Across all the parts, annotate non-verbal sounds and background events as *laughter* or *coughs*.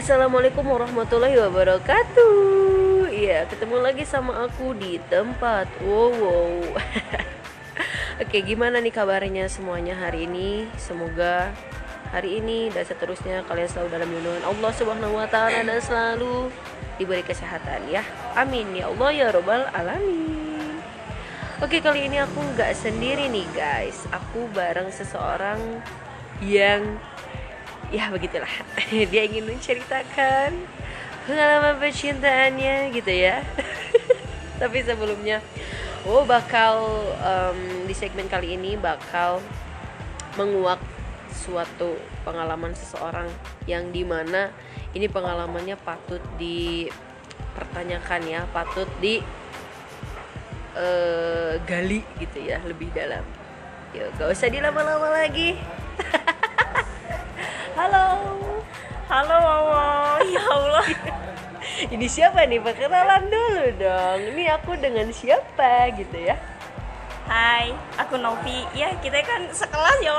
Assalamualaikum warahmatullahi wabarakatuh. Iya, ketemu lagi sama aku di tempat. Wow, wow. *laughs* Oke, gimana nih kabarnya semuanya hari ini? Semoga hari ini dan seterusnya kalian selalu dalam lindungan Allah Subhanahu wa taala dan selalu diberi kesehatan ya. Amin ya Allah ya robbal alamin. Oke, kali ini aku nggak sendiri nih guys. Aku bareng seseorang yang ya begitulah. *laughs* Dia ingin menceritakan pengalaman percintaannya gitu ya. *laughs* Tapi sebelumnya oh bakal um, di segmen kali ini bakal menguak suatu pengalaman seseorang yang di mana ini pengalamannya patut dipertanyakan ya patut di uh, gali gitu ya lebih dalam. Yuk gak usah dilama-lama lagi halo. Halo Wawo *laughs* ya Allah. Ini siapa nih? Perkenalan dulu dong. Ini aku dengan siapa gitu ya? Hai aku Novi. Ya kita kan sekelas yo.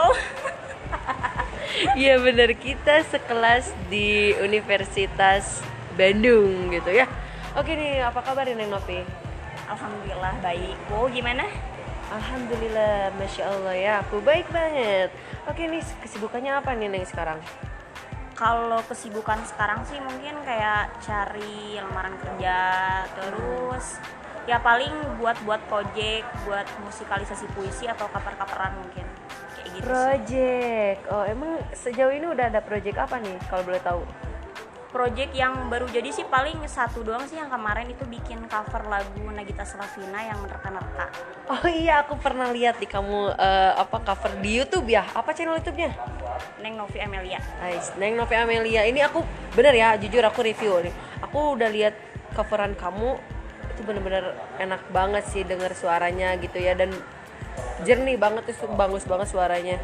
Iya bener. Kita sekelas di Universitas Bandung gitu ya. Oke nih apa kabar nih Novi? Alhamdulillah baik. Oh gimana? Alhamdulillah Masya Allah ya. Aku baik banget Oke nih kesibukannya apa nih Neng sekarang? Kalau kesibukan sekarang sih mungkin kayak cari lamaran kerja Terus ya paling buat-buat project Buat musikalisasi puisi atau kaper-kaperan mungkin Kayak gitu Project Oh emang sejauh ini udah ada project apa nih kalau boleh tahu? Project yang baru jadi sih paling satu doang sih yang kemarin itu bikin cover lagu Nagita Slavina yang menerka-nerka. Oh iya, aku pernah lihat di kamu uh, apa cover di YouTube ya? Apa channel YouTube-nya? Neng Novi Amelia. Nice, Neng Novi Amelia. Ini aku bener ya, jujur aku review nih. Aku udah lihat coveran kamu itu bener-bener enak banget sih denger suaranya gitu ya dan jernih banget itu bagus banget suaranya.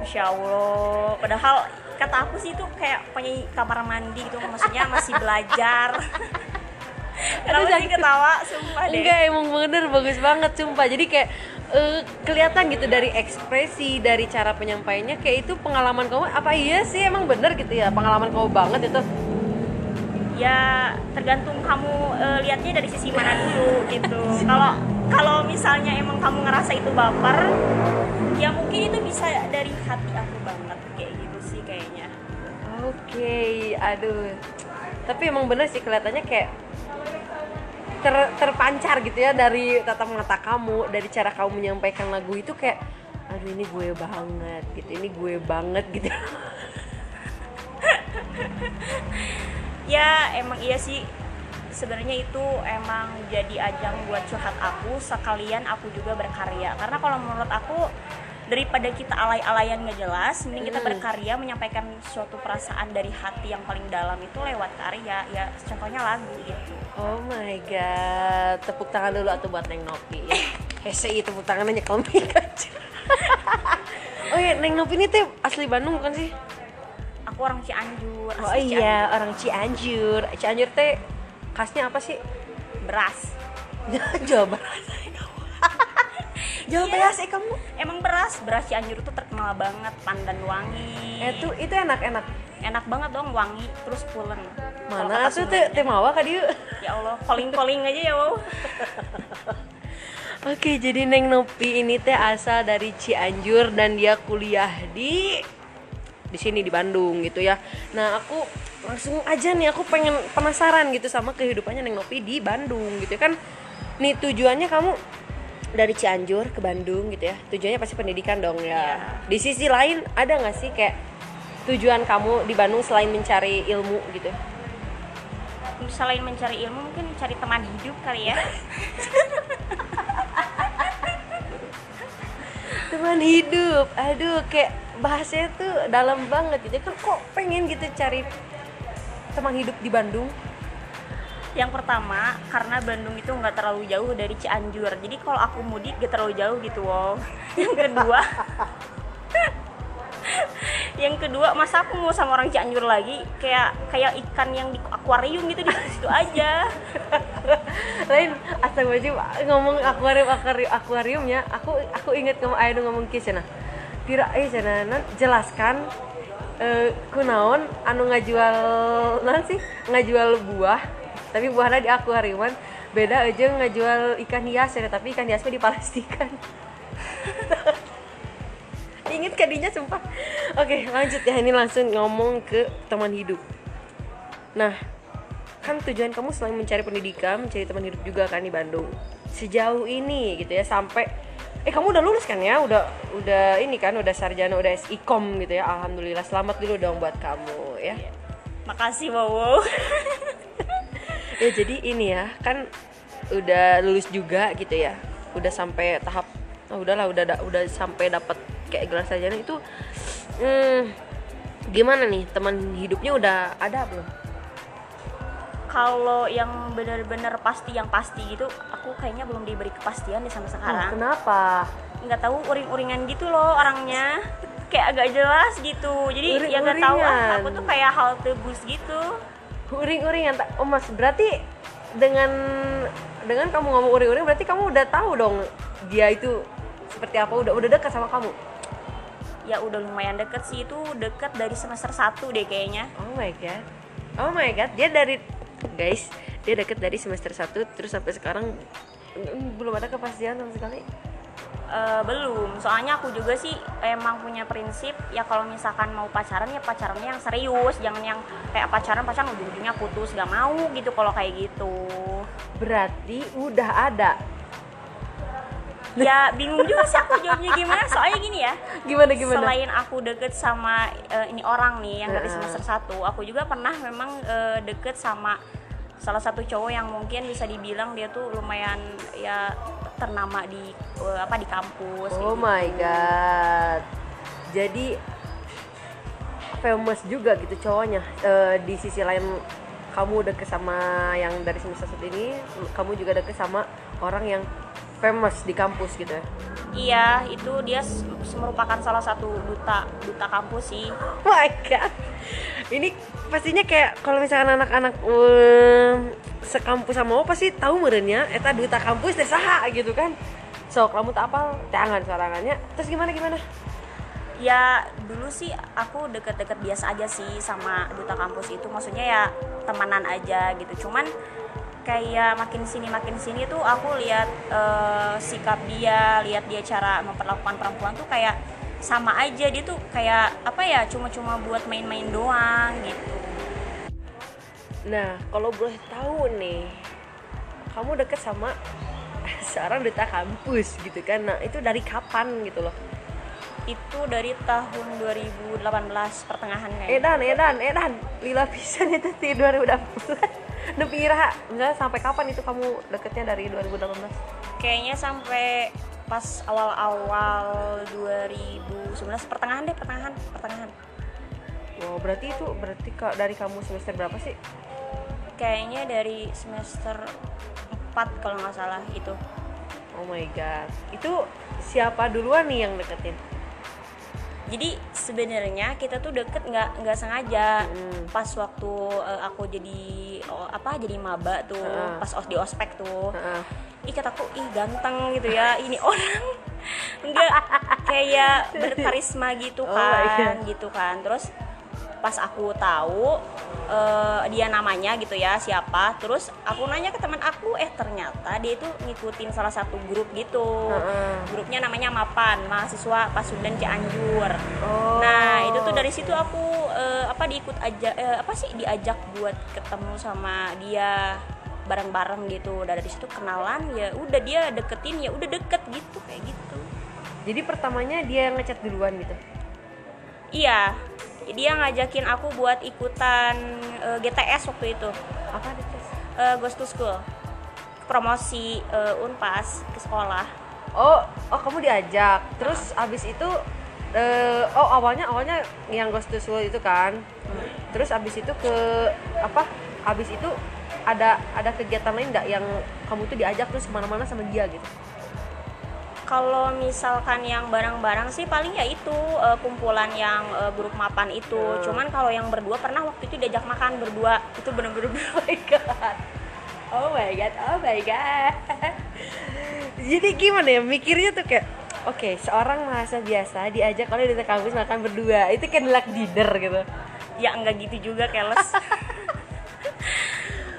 Masya Allah. Padahal kata aku sih itu kayak penyanyi kamar mandi gitu maksudnya masih belajar. *laughs* Kenapa sih ketawa? Sumpah deh. Enggak emang bener bagus banget sumpah. Jadi kayak uh, kelihatan gitu dari ekspresi Dari cara penyampaiannya Kayak itu pengalaman kamu Apa iya sih emang bener gitu ya Pengalaman kamu banget itu? Ya tergantung kamu uh, lihatnya dari sisi mana dulu gitu. *laughs* Kalau kalau misalnya emang kamu ngerasa itu baper Ya mungkin itu bisa dari hati aku banget okay, aduh. Tapi emang bener sih kelihatannya kayak ter, terpancar gitu ya dari tatap mata kamu, dari cara kamu menyampaikan lagu itu kayak aduh ini gue banget gitu, ini gue banget gitu. *laughs* ya emang iya sih sebenarnya itu emang jadi ajang buat curhat aku sekalian aku juga berkarya karena kalau menurut aku daripada kita alay-alayan nggak jelas mending kita berkarya menyampaikan suatu perasaan dari hati yang paling dalam itu lewat karya ya contohnya lagu gitu. Oh my god tepuk tangan dulu atau buat Neng Nopi ya? *laughs* Hese itu tepuk tangan aja kamu *laughs* oh iya Neng Nopi ini tuh asli Bandung bukan sih? Aku orang Cianjur oh iya Cianjur. orang Cianjur. Cianjur teh khasnya apa sih? Beras. *laughs* Jawa Barat Jawa iya. beras eh kamu emang beras beras Cianjur itu terkenal banget pandan wangi itu itu enak enak enak banget dong wangi terus pulen mana tuh teh teh mawa kadi ya Allah calling aja ya wow *laughs* Oke, jadi Neng Nopi ini teh asal dari Cianjur dan dia kuliah di di sini di Bandung gitu ya. Nah, aku langsung aja nih aku pengen penasaran gitu sama kehidupannya Neng Nopi di Bandung gitu ya kan. Nih tujuannya kamu dari Cianjur ke Bandung gitu ya. Tujuannya pasti pendidikan dong ya. Yeah. di sisi lain ada nggak sih kayak tujuan kamu di Bandung selain mencari ilmu gitu? Selain mencari ilmu mungkin mencari teman hidup kali ya. *laughs* Teman hidup. Aduh kayak bahasanya tuh dalam banget gitu. Kan kok pengen gitu cari teman hidup di Bandung yang pertama karena Bandung itu nggak terlalu jauh dari Cianjur. Jadi kalau aku mudik gak terlalu jauh gitu wow *laughs* yang kedua *laughs* yang kedua masa aku mau sama orang Cianjur lagi? Kayak kayak ikan yang di akuarium gitu di situ aja. *laughs* Lain wajib ngomong akuarium akuarium akuariumnya aku aku inget kamu ayo ngomong kisah nah tira eh sana jelaskan eh kunaon anu ngajual non sih? Ngajual buah tapi buahnya di akuariuman beda aja ngajual ikan hias ya tapi ikan hiasnya dipalastikan *laughs* inget kadinya sumpah. Oke lanjut ya. Ini langsung ngomong ke teman hidup. Nah kan tujuan kamu selain mencari pendidikan mencari teman hidup juga kan di Bandung. Sejauh ini gitu ya sampai eh kamu udah lulus kan ya? Udah udah ini kan udah sarjana udah SIKOM gitu ya. Alhamdulillah selamat dulu dong buat kamu ya. Makasih wow *laughs* ya jadi ini ya kan udah lulus juga gitu ya. Udah sampai tahap oh, udahlah udah da- udah sampai dapat kayak gelar sarjana itu hmm, gimana nih? Teman hidupnya udah ada belum? Kalau yang benar-benar pasti yang pasti gitu aku kayaknya belum diberi kepastian deh sampai Ah, sekarang. kenapa? Nggak tahu uring-uringan gitu loh orangnya. Kayak agak jelas gitu. Jadi ya nggak tahu ah, aku tuh kayak halte bus gitu uring-uring yang tak oh mas berarti dengan dengan kamu ngomong uring-uring berarti kamu udah tahu dong dia itu seperti apa udah udah dekat sama kamu? Ya udah lumayan deket sih itu deket dari semester 1 deh kayaknya. Oh my god. Oh my god dia dari guys dia deket dari semester 1 terus sampai sekarang belum ada kepastian sama sekali Eh, belum. Soalnya aku juga sih emang punya prinsip ya kalau misalkan mau pacaran ya pacarannya yang serius. Jangan yang kayak pacaran pacaran ujung-ujungnya putus gak mau gitu kalau kayak gitu. Berarti udah ada. Ya bingung juga sih aku jawabnya gimana. Soalnya gini ya gimana gimana? selain aku deket sama eh, ini orang nih yang dari semester 1 aku juga pernah memang eh, deket sama salah satu cowok yang mungkin bisa dibilang dia tuh lumayan ya ternama di eh, apa di kampus oh gitu. my god jadi famous juga gitu cowoknya Eh, di sisi lain kamu deket sama yang dari semester satu ini kamu juga deket sama orang yang famous di kampus gitu ya Iya, itu dia merupakan salah satu duta duta kampus sih. Oh my god ini pastinya kayak kalau misalkan anak-anak um, sekampus sama aku pasti tahu merenya eta duta kampus teh saha gitu kan. So kamu tak apal jangan sorangannya. Terus gimana gimana? Ya dulu sih aku deket-deket biasa aja sih sama duta kampus itu, maksudnya ya temanan aja gitu. Cuman kayak makin sini makin sini tuh aku lihat eh, sikap dia, lihat dia cara memperlakukan perempuan tuh kayak sama aja. Dia tuh kayak apa ya cuma-cuma buat main-main doang gitu. Nah, kalau boleh tahu nih, kamu deket sama *laughs* seorang duta kampus gitu kan? Nah, itu dari kapan gitu loh? Itu dari tahun 2018 pertengahan kayaknya. Edan, edan, edan, lila pisan itu di 2018. Nepi iraha, misalnya sampai kapan itu kamu deketnya dari 2018? kayaknya sampai pas awal-awal 2019 pertengahan deh pertengahan pertengahan Wow, berarti itu berarti dari kamu semester berapa sih? Kayaknya dari semester 4 kalau nggak salah itu Oh my god, itu siapa duluan nih yang deketin? jadi sebenarnya kita tuh deket nggak nggak sengaja Hmm. pas waktu eh, aku jadi oh, apa jadi maba tuh Heeh. pas os di ospek tuh Heeh. ih kataku ih ganteng gitu ya *laughs* ini orang enggak kayak *laughs* berkarisma gitu Oh kan God. gitu kan terus pas aku tahu eh, dia namanya gitu ya siapa terus aku nanya ke teman aku eh ternyata dia itu ngikutin salah satu grup gitu Heeh. grupnya namanya Mapan mahasiswa Pasundan Cianjur Oh. Nah itu tuh dari situ aku eh, apa diikut aja eh, apa sih diajak buat ketemu sama dia bareng-bareng gitu. Dan dari situ kenalan ya udah dia deketin ya udah deket gitu kayak gitu. Jadi pertamanya dia yang ngechat duluan gitu. Iya dia ngajakin aku buat ikutan eh, GTS waktu itu Apa ada tes? eh, Ghost to School promosi eh, Unpas ke sekolah. Oh, oh kamu diajak. Terus abis itu eh, oh awalnya awalnya yang Ghost to School itu kan. Terus abis itu ke apa? Abis itu ada ada kegiatan lain nggak yang kamu tuh diajak terus ke mana-mana sama dia gitu? Kalau misalkan yang barang-barang sih paling ya itu eh, kumpulan yang eh, grup mapan itu. Hmm. Cuman kalau yang berdua pernah waktu itu diajak makan berdua. Itu bener-bener *laughs* Oh my god. Oh my god, oh my god. *laughs* Jadi gimana ya mikirnya tuh kayak oke seorang mahasiswa biasa diajak oleh di kampus makan berdua itu kan like dinner gitu ya enggak gitu juga keles *laughs*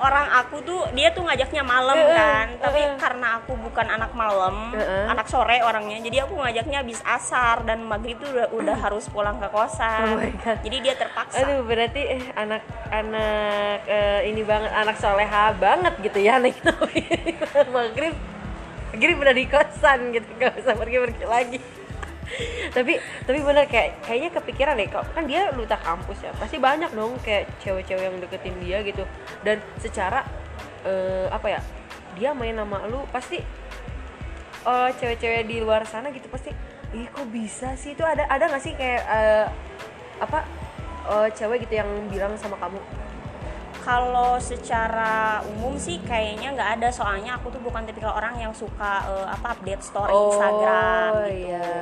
orang aku tuh dia tuh ngajaknya malam Heeh, kan tapi heeh. karena aku bukan anak malam Heeh. anak sore orangnya jadi aku ngajaknya habis asar dan maghrib tuh udah, udah *clears throat* harus pulang ke kosan Oh my God. jadi dia terpaksa aduh berarti eh, anak anak eh, ini banget anak soleha banget gitu ya anak itu *laughs* maghrib maghrib udah di kosan gitu gak usah pergi pergi lagi tapi tapi bener kayak kayaknya kepikiran deh kok kan dia luta kampus ya pasti banyak dong kayak cewek-cewek yang deketin dia gitu. Dan secara eh, apa ya dia main sama lu pasti eh, cewek-cewek di luar sana gitu pasti ih kok bisa sih? Itu ada ada nggak sih kayak eh, apa eh, cewek gitu yang bilang sama kamu kalau secara umum sih kayaknya nggak ada soalnya aku tuh bukan tipikal orang yang suka eh, apa update story Instagram gitu iya.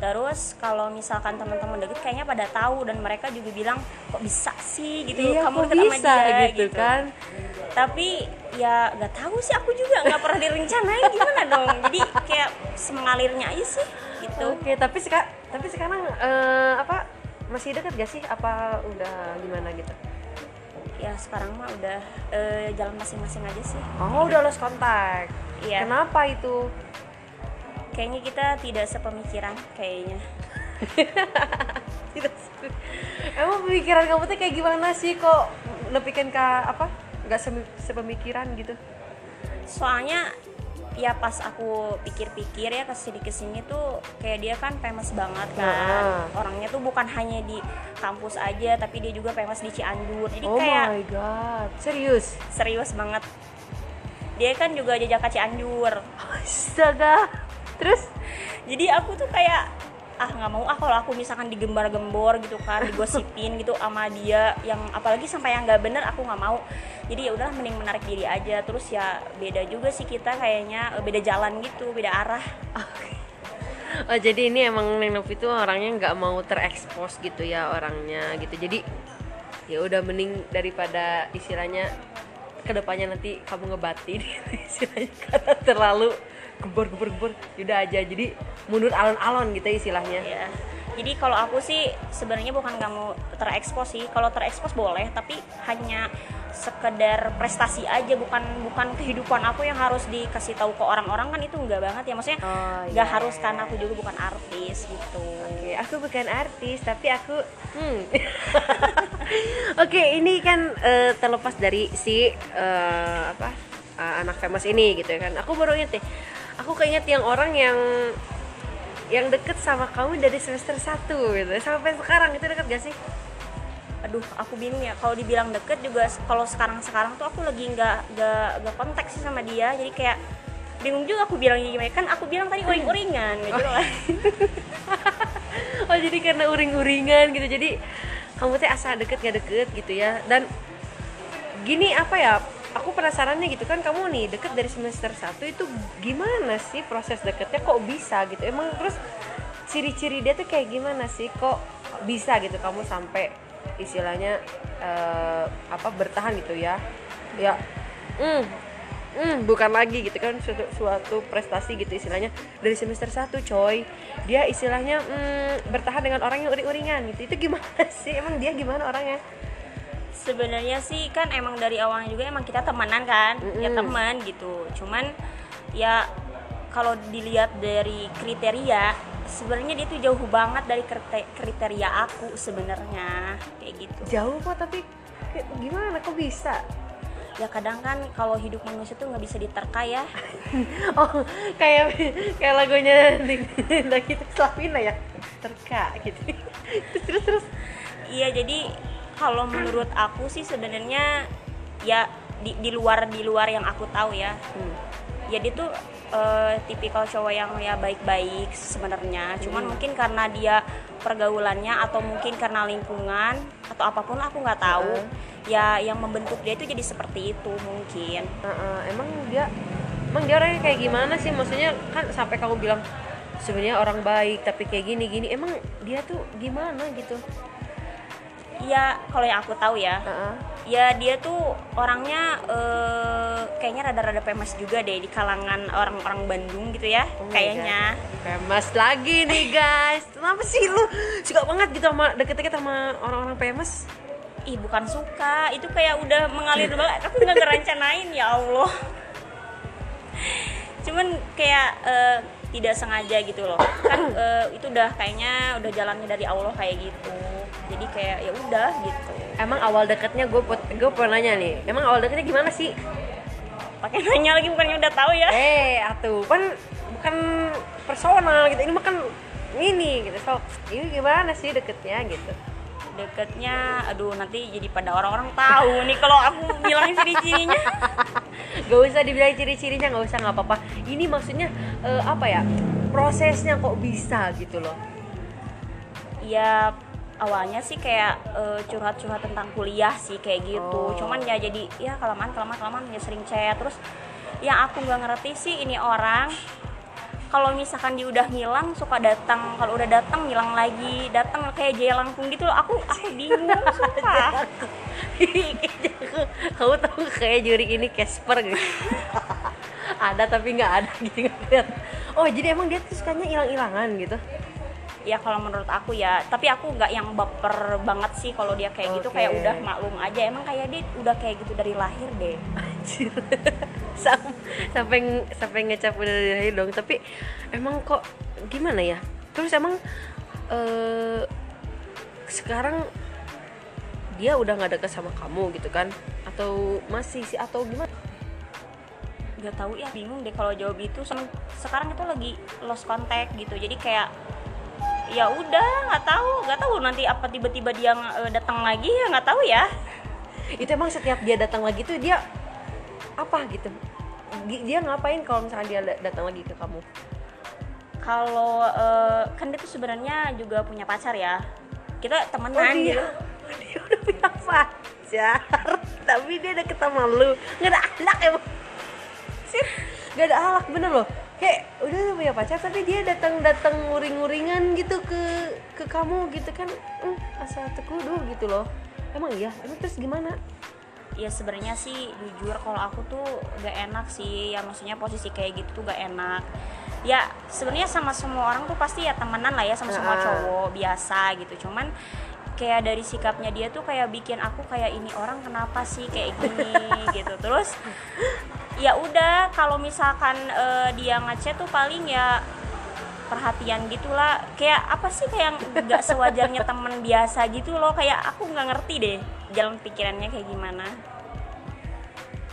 Terus kalau misalkan teman-teman deket kayaknya pada tahu dan mereka juga bilang kok bisa sih gitu Iya, kamu deket sama bisa dia gitu kan? Tapi ya nggak tahu sih aku juga nggak pernah direncanain gimana dong. Jadi kayak semengalirnya aja sih gitu. oke tapi sekarang tapi sekarang eh, apa masih deket gak sih apa udah gimana gitu Ya sekarang mah udah eh, jalan masing-masing aja sih. oh udah lost kontak Iya. kenapa itu Kayaknya kita tidak sepemikiran kayaknya. *laughs* Tidak emang pemikiran kamu tuh kayak gimana sih kok nepikan ke apa nggak sepemikiran gitu soalnya ya pas aku pikir-pikir ya ke sini ke sini tuh kayak dia kan famous banget kan. Nah. orangnya tuh bukan hanya di kampus aja tapi dia juga famous di Cianjur. Jadi oh kayak my god. Serius? Serius banget. Dia kan juga jajak Cianjur. Astaga. Terus? Jadi aku tuh kayak ah nggak mau ah kalau aku misalkan digembar-gembor gitu kan digosipin gitu sama dia yang apalagi sampai yang nggak bener aku nggak mau. Jadi ya udahlah mending menarik diri aja. Terus ya beda juga sih kita kayaknya eh, beda jalan gitu beda arah. Oh jadi ini emang Neng Novi tuh orangnya nggak mau terekspos gitu ya orangnya gitu. Jadi ya udah mending daripada istilahnya ke depannya nanti kamu ngebatin *laughs* istilahnya karena terlalu gebor gebor gebor udah aja jadi mundur alon-alon gitu istilahnya. ya jadi kalau aku sih sebenarnya bukan nggak mau terekspos sih kalau terekspos boleh tapi hanya sekedar prestasi aja bukan bukan kehidupan aku yang harus dikasih tahu ke orang-orang kan itu enggak banget ya maksudnya Oh, nggak iya. harus karena aku juga bukan artis gitu Oke, aku bukan artis tapi aku hmm. *laughs* Oke, ini kan eh, terlepas dari si eh, apa eh, anak famous ini gitu ya kan. Aku baru inget deh. Aku keinget yang orang yang yang deket sama kamu dari semester 1 gitu. Sampai sekarang itu deket gak sih? aduh aku bingung ya. Kalau dibilang deket juga kalau sekarang sekarang tuh aku lagi nggak nggak nggak kontak sih sama dia. Jadi kayak bingung juga aku bilangnya gimana. Kan aku bilang tadi uring-uringan gitu kan *laughs* oh jadi karena uring-uringan gitu. Jadi kamu teh asa deket gak deket gitu ya. Dan gini apa ya aku penasarannya gitu kan kamu nih deket dari semester 1 itu gimana sih proses deketnya? Kok bisa gitu? Emang terus ciri-ciri dia tuh kayak gimana sih? Kok bisa gitu kamu sampai istilahnya eh, apa bertahan gitu ya? Ya hmm, hmm, bukan lagi gitu kan suatu, suatu prestasi gitu istilahnya. Dari semester 1 coy dia istilahnya hmm, bertahan dengan orang yang uring-uringan gitu. Itu gimana *laughs* sih? Emang dia gimana orangnya sebenarnya sih kan emang dari awalnya juga emang kita temenan kan ya Mm-mm. teman gitu. Cuman ya kalau dilihat dari kriteria sebenarnya dia tuh jauh banget dari krite- kriteria aku sebenarnya kayak gitu. Jauh kok tapi gimana? Kok bisa? Ya kadang kan kalau hidup manusia tuh nggak bisa diterka ya. *laughs* Oh kayak kayak lagunya lagi Slavina ya? Terka gitu. *laughs* Terus terus. Iya jadi kalau menurut aku sih sebenarnya ya di, di luar di luar yang aku tahu ya. Hmm. Ya dia tuh eh, tipikal cowok yang ya baik-baik sebenarnya. Cuman Hmm. mungkin karena dia pergaulannya atau mungkin karena lingkungan atau apa pun aku nggak tahu. Hmm. Ya yang membentuk dia itu jadi seperti itu mungkin. Heeh, emang dia emang dia orangnya kayak gimana sih maksudnya kan sampai kamu bilang sebenarnya orang baik tapi kayak gini gini emang dia tuh gimana gitu ya kalau yang aku tahu ya. Heeh. ya dia tuh orangnya eh, kayaknya rada-rada famous juga deh di kalangan orang-orang Bandung gitu ya Oh kayaknya. Famous lagi nih guys. Kenapa sih lu suka banget gitu sama deket-deket sama orang-orang famous? Ih bukan suka. Itu kayak udah mengalir banget aku nggak ngerencanain ya Allah. Cuman kayak eh, tidak sengaja gitu loh. Kan *coughs* eh, itu udah kayaknya udah jalannya dari Allah kayak gitu. Jadi kayak ya udah gitu. Emang awal deketnya gue gue pernah nanya nih emang awal deketnya gimana sih? Pakai *laughs* nanya lagi bukannya udah tahu ya? Eh atuh kan bukan personal gitu. Ini makan ini gitu. So ini gimana sih deketnya gitu? Deketnya aduh nanti jadi pada orang-orang tahu nih kalau aku bilangin ciri-cirinya *laughs* gak usah dibilang ciri-cirinya nggak usah nggak apa-apa. Ini maksudnya eh, apa ya prosesnya kok bisa gitu loh. Ya awalnya sih kayak eh, curhat-curhat tentang kuliah sih kayak gitu. Oh. cuman ya jadi ya kelamaan kelamaan kelamaan ya sering chat. Terus yang aku nggak ngerti sih ini orang kalau misalkan dia udah ngilang suka datang. Kalau udah datang ngilang lagi. Datang kayak jaya langkung gitu loh. Aku aku bingung sumpah. *laughs* Kamu tahu kayak juri ini Casper gitu *laughs* ada tapi nggak ada gitu nggak kelihatan. oh jadi emang dia tuh sukanya hilang-hilangan gitu? Ya kalau menurut aku ya. Tapi aku nggak yang baper banget sih kalau dia kayak gitu. Oke. kayak udah maklum aja. Emang kayak dia udah kayak gitu dari lahir deh *laughs* sampai sampai ngecap udah dari dong. Tapi emang kok gimana ya? Terus emang eh sekarang dia udah nggak deket sama kamu gitu kan? Atau masih sih atau gimana? Nggak tahu ya bingung deh kalau jawab itu. Sekarang itu lagi lost contact gitu. Jadi kayak ya udah nggak tahu. Nggak tahu nanti apa tiba-tiba dia eh, datang lagi ya nggak tahu ya. Itu emang setiap dia datang lagi tuh dia apa gitu. Gi- dia ngapain kalau misalnya dia da- datang lagi ke kamu? Kalau eh, kan dia tuh sebenarnya juga punya pacar ya. Kita temenan oh, dia, gitu. *laughs* Dia udah punya pacar *laughs* tapi dia deket sama lu. Nggak ada anak emang. Sih nggak ada alak bener loh. Kayak udah punya pacar tapi dia datang datang nguring-nguringan gitu ke ke kamu gitu kan. Hmm, asal tekudu gitu loh. Emang iya? Emang terus gimana ya sebenarnya sih jujur kalau aku tuh gak enak sih. Ya maksudnya posisi kayak gitu tuh gak enak. Ya sebenarnya sama semua orang tuh pasti ya temenan lah ya sama semua cowok biasa gitu. Cuman kayak dari sikapnya dia tuh kayak bikin aku kayak ini orang kenapa sih kayak gini? *laughs* gitu. Terus ya udah kalau misalkan eh, dia ngechat tuh paling ya perhatian gitulah. Kayak apa sih kayak nggak sewajarnya *laughs* temen biasa gitu loh. Kayak aku nggak ngerti deh jalan pikirannya kayak gimana?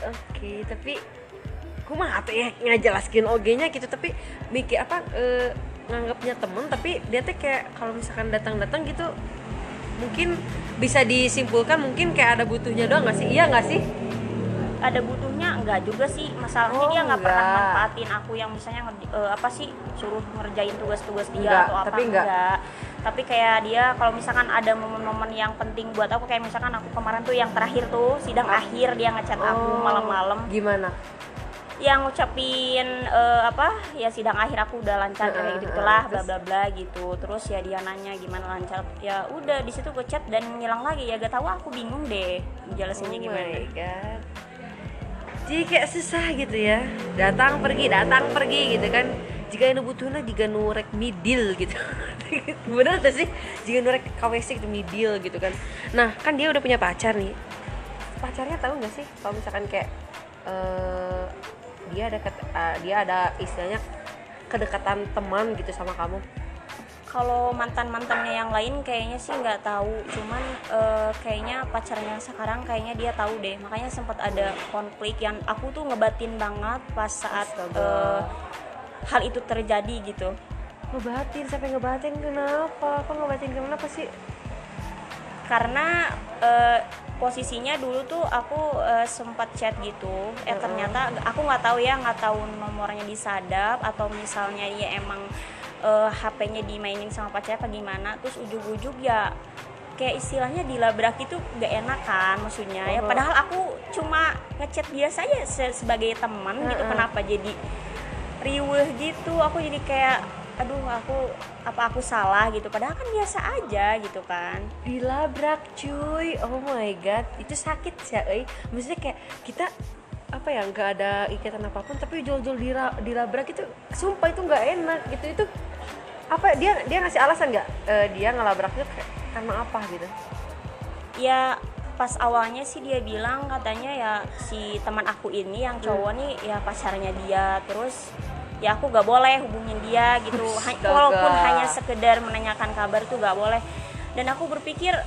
Oke tapi aku mah apa ya? Ngajelaskin OG-nya gitu tapi mikir apa eh, nganggapnya temen tapi dia tuh kayak kalau misalkan datang-datang gitu mungkin bisa disimpulkan mungkin kayak ada butuhnya doang nggak sih? Iya nggak sih? Ada butuhnya enggak juga sih. Masalahnya Oh, dia nggak pernah enggak. manfaatin aku yang misalnya eh, apa sih suruh ngerjain tugas-tugas dia Enggak, atau apa tapi enggak. tapi kayak dia kalau misalkan ada momen-momen yang penting buat aku kayak misalkan aku kemarin tuh yang terakhir tuh sidang akhir dia ngechat aku Oh, malam-malam. gimana? Yang ngucapin eh, apa ya sidang akhir aku udah lancar kayak gitu gitulah bla bla bla gitu. Terus ya dia nanya gimana lancar ya udah di situ gue chat dan ngilang lagi. Ya gak tahu aku bingung deh jelasinnya oh gimana. my god jadi kayak susah gitu ya. Datang pergi datang pergi gitu kan. Jika yang butuhnya jika nurek midil gitu. *laughs* Bener gak sih? Jika nurek KWC gitu midil gitu kan. Nah kan dia udah punya pacar nih. Pacarnya tahu nggak sih kalau misalkan kayak eh, dia ada eh, dia ada istilahnya kedekatan teman gitu sama kamu kalau mantan mantannya yang lain kayaknya sih nggak tahu. Cuman eh, kayaknya pacarnya yang sekarang kayaknya dia tahu deh. Makanya sempat ada konflik yang aku tuh ngebatin banget pas saat Astaga. eh, hal itu terjadi gitu. Ngebatin? Sampai ngebatin kenapa? Kok ngebatin kenapa sih? Karena eh, posisinya dulu tuh aku eh, sempat chat gitu. Eh ternyata aku nggak tahu ya nggak tahu nomornya disadap atau misalnya ya emang eh, HP-nya dimainin sama pacarnya apa gimana terus ujug-ujug ya kayak istilahnya dilabrak itu gak enak kan maksudnya ya. Mhm. padahal aku cuma ngechat biasa aja se- sebagai teman gitu Mm-mm. kenapa jadi riweh gitu? Aku jadi kayak aduh aku apa aku salah gitu? Padahal kan biasa aja gitu kan. Dilabrak cuy. Oh my god. Itu sakit sih eh. Maksudnya kayak kita apa ya nggak ada ikatan apa pun tapi jol-jol dira- dilabrak itu sumpah itu nggak enak gitu. Itu apa dia dia ngasih alasan nggak? Eh, dia ngelabraknya karena apa gitu? Ya pas awalnya sih dia bilang katanya ya si teman aku ini yang cowok nih ya pacarnya dia. Terus ya aku gak boleh hubungin dia gitu. Ha- walaupun hanya sekedar menanyakan kabar tuh gak boleh. Dan aku berpikir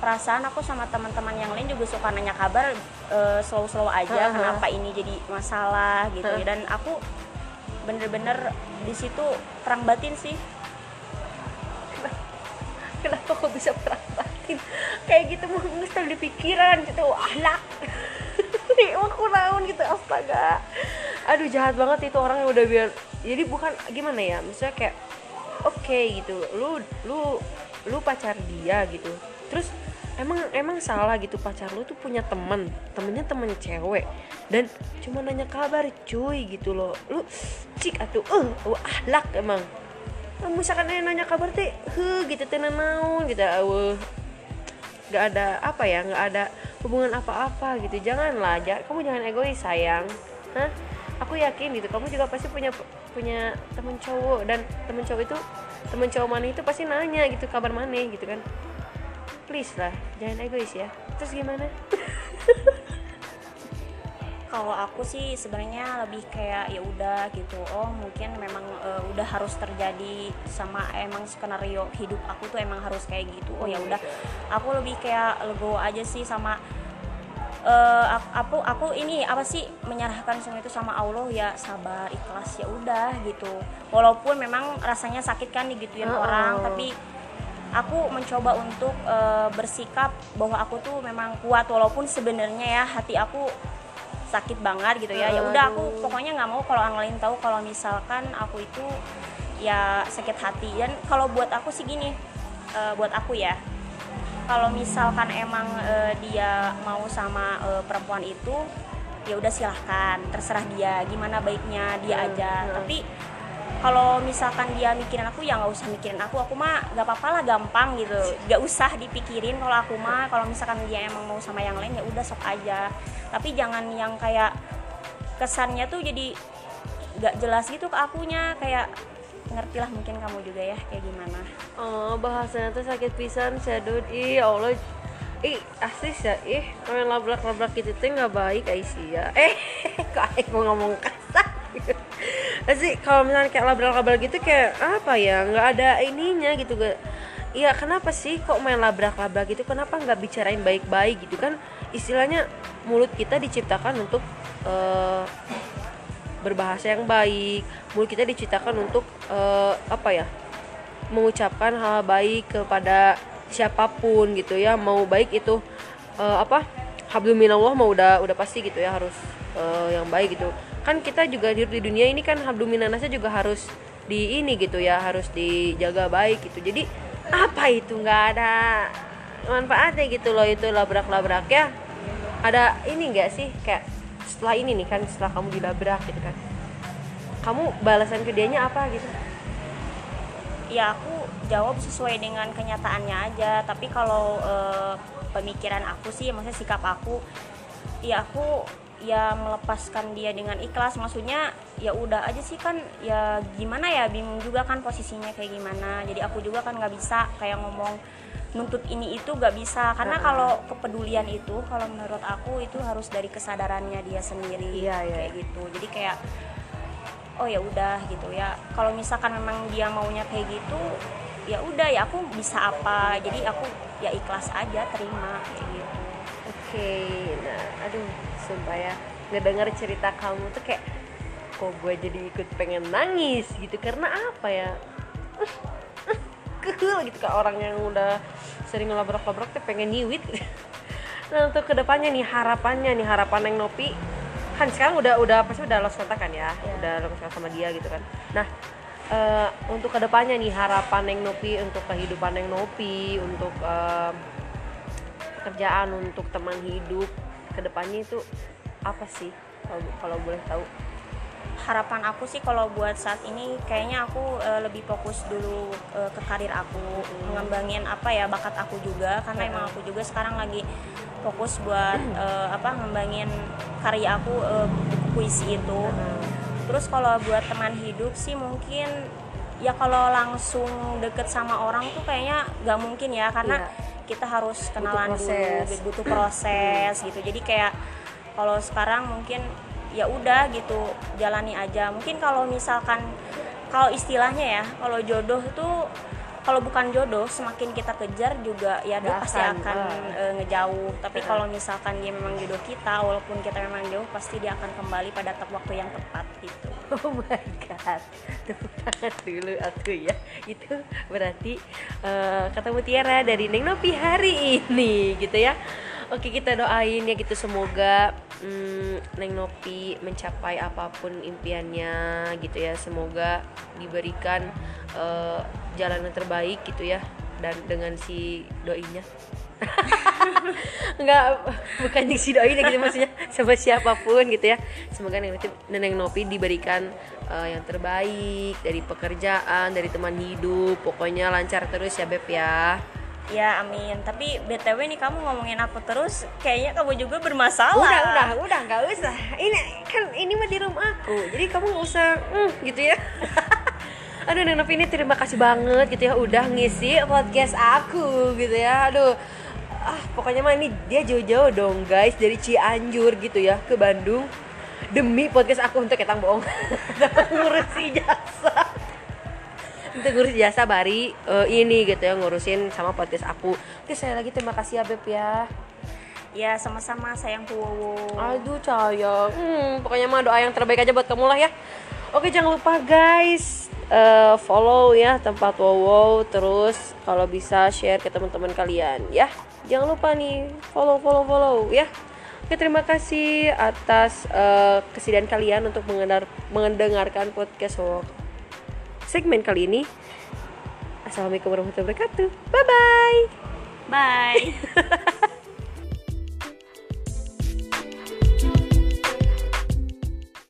perasaan aku sama teman-teman yang lain juga suka nanya kabar eh, slow-slow aja Heeh. kenapa ini jadi masalah gitu Heeh. dan aku bener-bener di situ perang batin sih. *laughs* Kenapa kok bisa perasain kayak gitu ngestel di pikiran gitu ahlak. *laughs* Aku naon gitu astaga. Aduh jahat banget itu orang yang udah biar jadi bukan gimana ya misalnya kayak oke gitu lu lu lu pacar dia gitu terus emang emang salah gitu pacar lu tuh punya temen. Temennya temen cewek. Dan cuma nanya kabar cuy gitu loh. Lu cik atuh eh uh, ahlak emang. Nah, misalkan dia nanya kabar teh he gitu teh naon gitu aweh nggak ada apa ya nggak ada hubungan apa-apa gitu. Janganlah ja, kamu jangan egois sayang. Hah? aku yakin gitu kamu juga pasti punya punya temen cowok. Dan temen cowok itu temen cowok mana itu pasti nanya gitu kabar mana gitu kan please lah jangan egois ya. Terus gimana? *laughs* Kalau aku sih sebenarnya lebih kayak ya udah gitu. Oh mungkin memang eh, udah harus terjadi sama emang skenario hidup aku tuh emang harus kayak gitu. Oh ya my udah. God. aku lebih kayak legowo aja sih sama ak- aku aku ini apa sih menyerahkan semua itu sama Allah. Ya sabar ikhlas ya udah gitu. Walaupun memang rasanya sakit kan digituin Oh. orang tapi aku mencoba untuk eh, bersikap bahwa aku tuh memang kuat walaupun sebenarnya ya hati aku sakit banget gitu ya. Ya udah aku pokoknya nggak mau kalau orang lain tahu kalau misalkan aku itu ya sakit hati. Dan kalau buat aku sih gini eh, buat aku ya kalau misalkan emang eh, dia mau sama eh, perempuan itu ya udah silahkan terserah dia gimana baiknya dia Hmm, aja. hmm. tapi kalau misalkan dia mikirin aku ya nggak usah mikirin aku. Aku mah gak apa-apa lah gampang gitu. Gak usah dipikirin kalau aku mah. Kalau misalkan dia emang mau sama yang lain ya udah sok aja. Tapi jangan yang kayak kesannya tuh jadi gak jelas gitu ke akunya. Kayak ngerti lah mungkin kamu juga ya kayak gimana. Oh bahasanya tuh sakit pisan sadut ih ya Allah. Ih asli ya. Ih main labrak labrak gitu tuh nggak baik Aisyah. Eh *laughs* kok Aik mau ngomong kasar *laughs* sih kalau misalnya kayak labrak labrak gitu kayak apa ya nggak ada ininya gitu gak Iya kenapa sih kok main labrak-labrak gitu? Kenapa nggak bicarain baik-baik gitu kan? Istilahnya mulut kita diciptakan untuk eh, berbahasa yang baik mulut kita diciptakan untuk eh, apa ya mengucapkan hal baik kepada siapa pun gitu ya. Mau baik itu eh, apa habluminallah mau udah udah pasti gitu ya harus eh, yang baik gitu kan kita juga hidup di dunia ini kan habluminanasnya juga harus di ini gitu ya harus dijaga baik gitu. Jadi apa itu? Nggak ada manfaatnya gitu loh itu labrak-labrak ya. Ada ini nggak sih? Kayak setelah ini nih kan setelah kamu dilabrak gitu kan. Kamu balasan ke dianya apa gitu? Ya aku jawab sesuai dengan kenyataannya aja. Tapi kalau eh, pemikiran aku sih maksudnya sikap aku ya aku ya melepaskan dia dengan ikhlas. Maksudnya ya udah aja sih kan ya gimana ya bingung juga kan posisinya kayak gimana. Jadi aku juga kan nggak bisa kayak ngomong nuntut ini itu nggak bisa. Karena Heeh. kalau kepedulian itu kalau menurut aku itu harus dari kesadarannya dia sendiri Iya, iya. kayak gitu. Jadi kayak oh ya udah gitu ya. Kalau misalkan memang dia maunya kayak gitu ya udah ya aku bisa apa. Jadi aku ya ikhlas aja terima kayak gitu Oke, nah, aduh, sumpah ya, ngedenger cerita kamu tuh kayak, kok gue jadi ikut pengen nangis gitu, karena apa ya? Kehul gitu kayak orang yang udah sering ngelabrak-labrak tuh pengen nyiwit. *laughs* Nah untuk ke depannya nih harapannya nih harapan yang Nopi kan sekarang udah udah pasti udah lost kontak kan ya, Iya. udah lost kontak sama dia gitu kan. Nah eh, untuk ke depannya nih harapan yang Nopi untuk kehidupan yang Nopi untuk em, pekerjaan untuk teman hidup ke depannya itu apa sih kalau kalau boleh tahu harapan aku sih kalau buat saat ini kayaknya aku uh, lebih fokus dulu uh, ke karir aku hmm. mengembangin apa ya bakat aku juga karena hmm. emang aku juga sekarang lagi fokus buat uh, *clears throat* apa ngembangin karya aku uh, puisi itu hmm. terus kalau buat teman hidup sih mungkin ya kalau langsung deket sama orang tuh kayaknya gak mungkin ya karena yeah. Kita harus kenalan butuh proses. dulu butuh proses gitu jadi kayak kalau sekarang mungkin ya udah gitu jalani aja mungkin kalau misalkan kalau istilahnya ya kalau jodoh tuh kalau bukan jodoh semakin kita kejar juga ya dia pasti akan uh, ngejauh. Tapi uh. kalau misalkan dia memang jodoh kita walaupun kita memang jauh pasti dia akan kembali pada waktu yang tepat gitu. *laughs* Oh my god. Tepuk tangan dulu aku ya. Itu berarti uh, kata Mutiara dari Neng Nopi hari ini gitu ya. Oke kita doain ya gitu. Semoga hmm, Neng Nopi mencapai apa pun impiannya gitu ya. Semoga diberikan uh, jalan yang terbaik gitu ya dan dengan si doinya *laughs* Enggak bukan si doi gitu maksudnya sama siapa pun gitu ya semoga Neng Nopi, Neng Nopi diberikan uh, yang terbaik dari pekerjaan dari teman hidup pokoknya lancar terus ya Beb ya Ya amin. Tapi btw nih kamu ngomongin aku terus, kayaknya kamu juga bermasalah. Udah udah udah nggak usah. Ini kan ini mah di rumah aku, jadi kamu nggak usah mm, gitu ya. *laughs* Aduh Neng Novi ini terima kasih banget gitu ya udah ngisi podcast aku gitu ya. Aduh ah pokoknya mah ini dia jauh-jauh dong guys dari Cianjur gitu ya ke Bandung. Demi podcast aku untuk ketang bohong *laughs* ngurusi jasa. Itu ngurus jasa bari uh, ini gitu ya ngurusin sama podcast aku. Oke saya lagi terima kasih ya beb ya. Ya sama-sama sayang Wowo aduh sayang hmm, pokoknya mah doa yang terbaik aja buat kamu lah ya. Oke jangan lupa guys uh, follow ya tempat Wowo terus kalau bisa share ke teman-teman kalian ya jangan lupa nih follow follow follow ya Oke terima kasih atas uh, kesediaan kalian untuk mendengarkan podcast Wowo segmen kali ini. Assalamualaikum warahmatullahi wabarakatuh. Bye bye. *laughs* Bye.